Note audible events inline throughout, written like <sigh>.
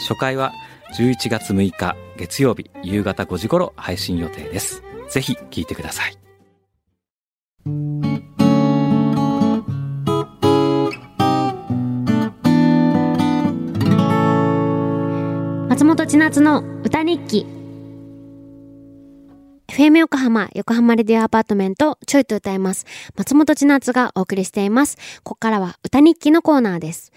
初回は11月6日月曜日夕方5時頃配信予定ですぜひ聞いてください松本千夏の歌日記 FM 横浜、横浜レディオアパートメント、ちょいと歌います。松本千夏がお送りしています。ここからは歌日記のコーナーです。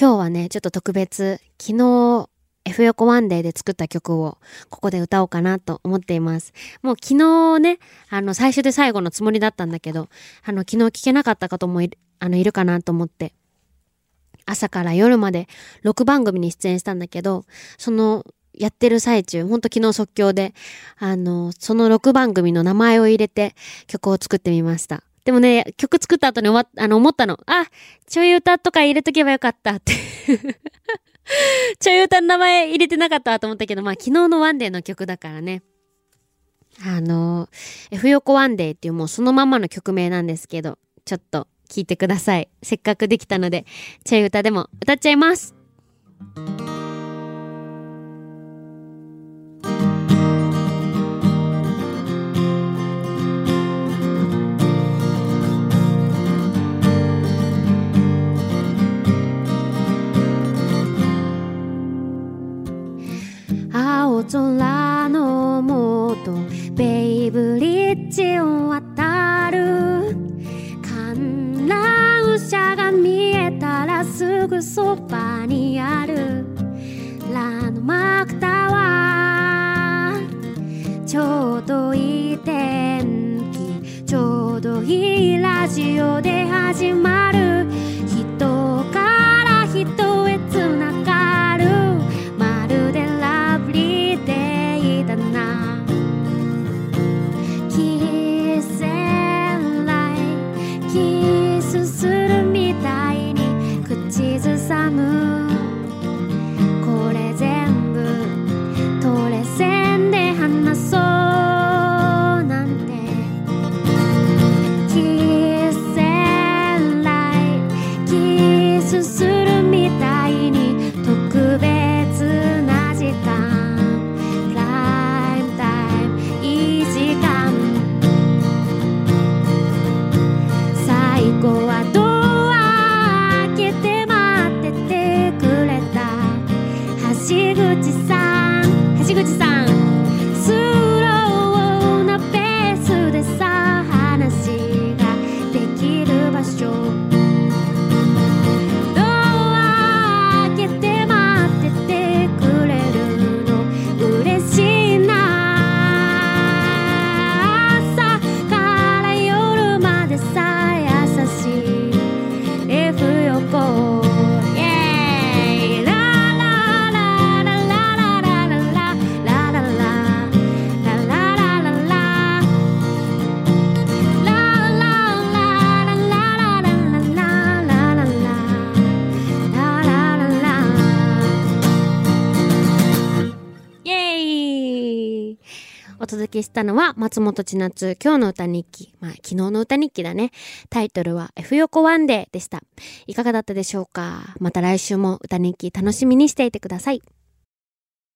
今日はね、ちょっと特別、昨日、F 横ワンデーで作った曲をここで歌おうかなと思っています。もう昨日ね、あの最初で最後のつもりだったんだけど、あの昨日聞けなかった方もいる、あのいるかなと思って、朝から夜まで6番組に出演したんだけど、そのやってる最中、ほんと昨日即興で、あの、その6番組の名前を入れて曲を作ってみました。でもね、曲作った後に終わあの、思ったの。あ、ちょい歌とか入れとけばよかったって <laughs> ちょい歌の名前入れてなかったと思ったけど、まあ昨日のワンデーの曲だからね。あの、F 横ワンデーっていうもうそのままの曲名なんですけど、ちょっと聞いてください。せっかくできたので、ちょい歌でも歌っちゃいます。青空のもとベイブリッジを渡る。観覧車が見えたらすぐそばにある。ランマークタワー。ちょうどいい天気。ちょうどいいラジオで始まる。sister stood up. お届けしたのは松本千夏今日の歌日記。まあ昨日の歌日記だね。タイトルは F 横ワンデーでした。いかがだったでしょうか？また来週も歌日記楽しみにしていてください。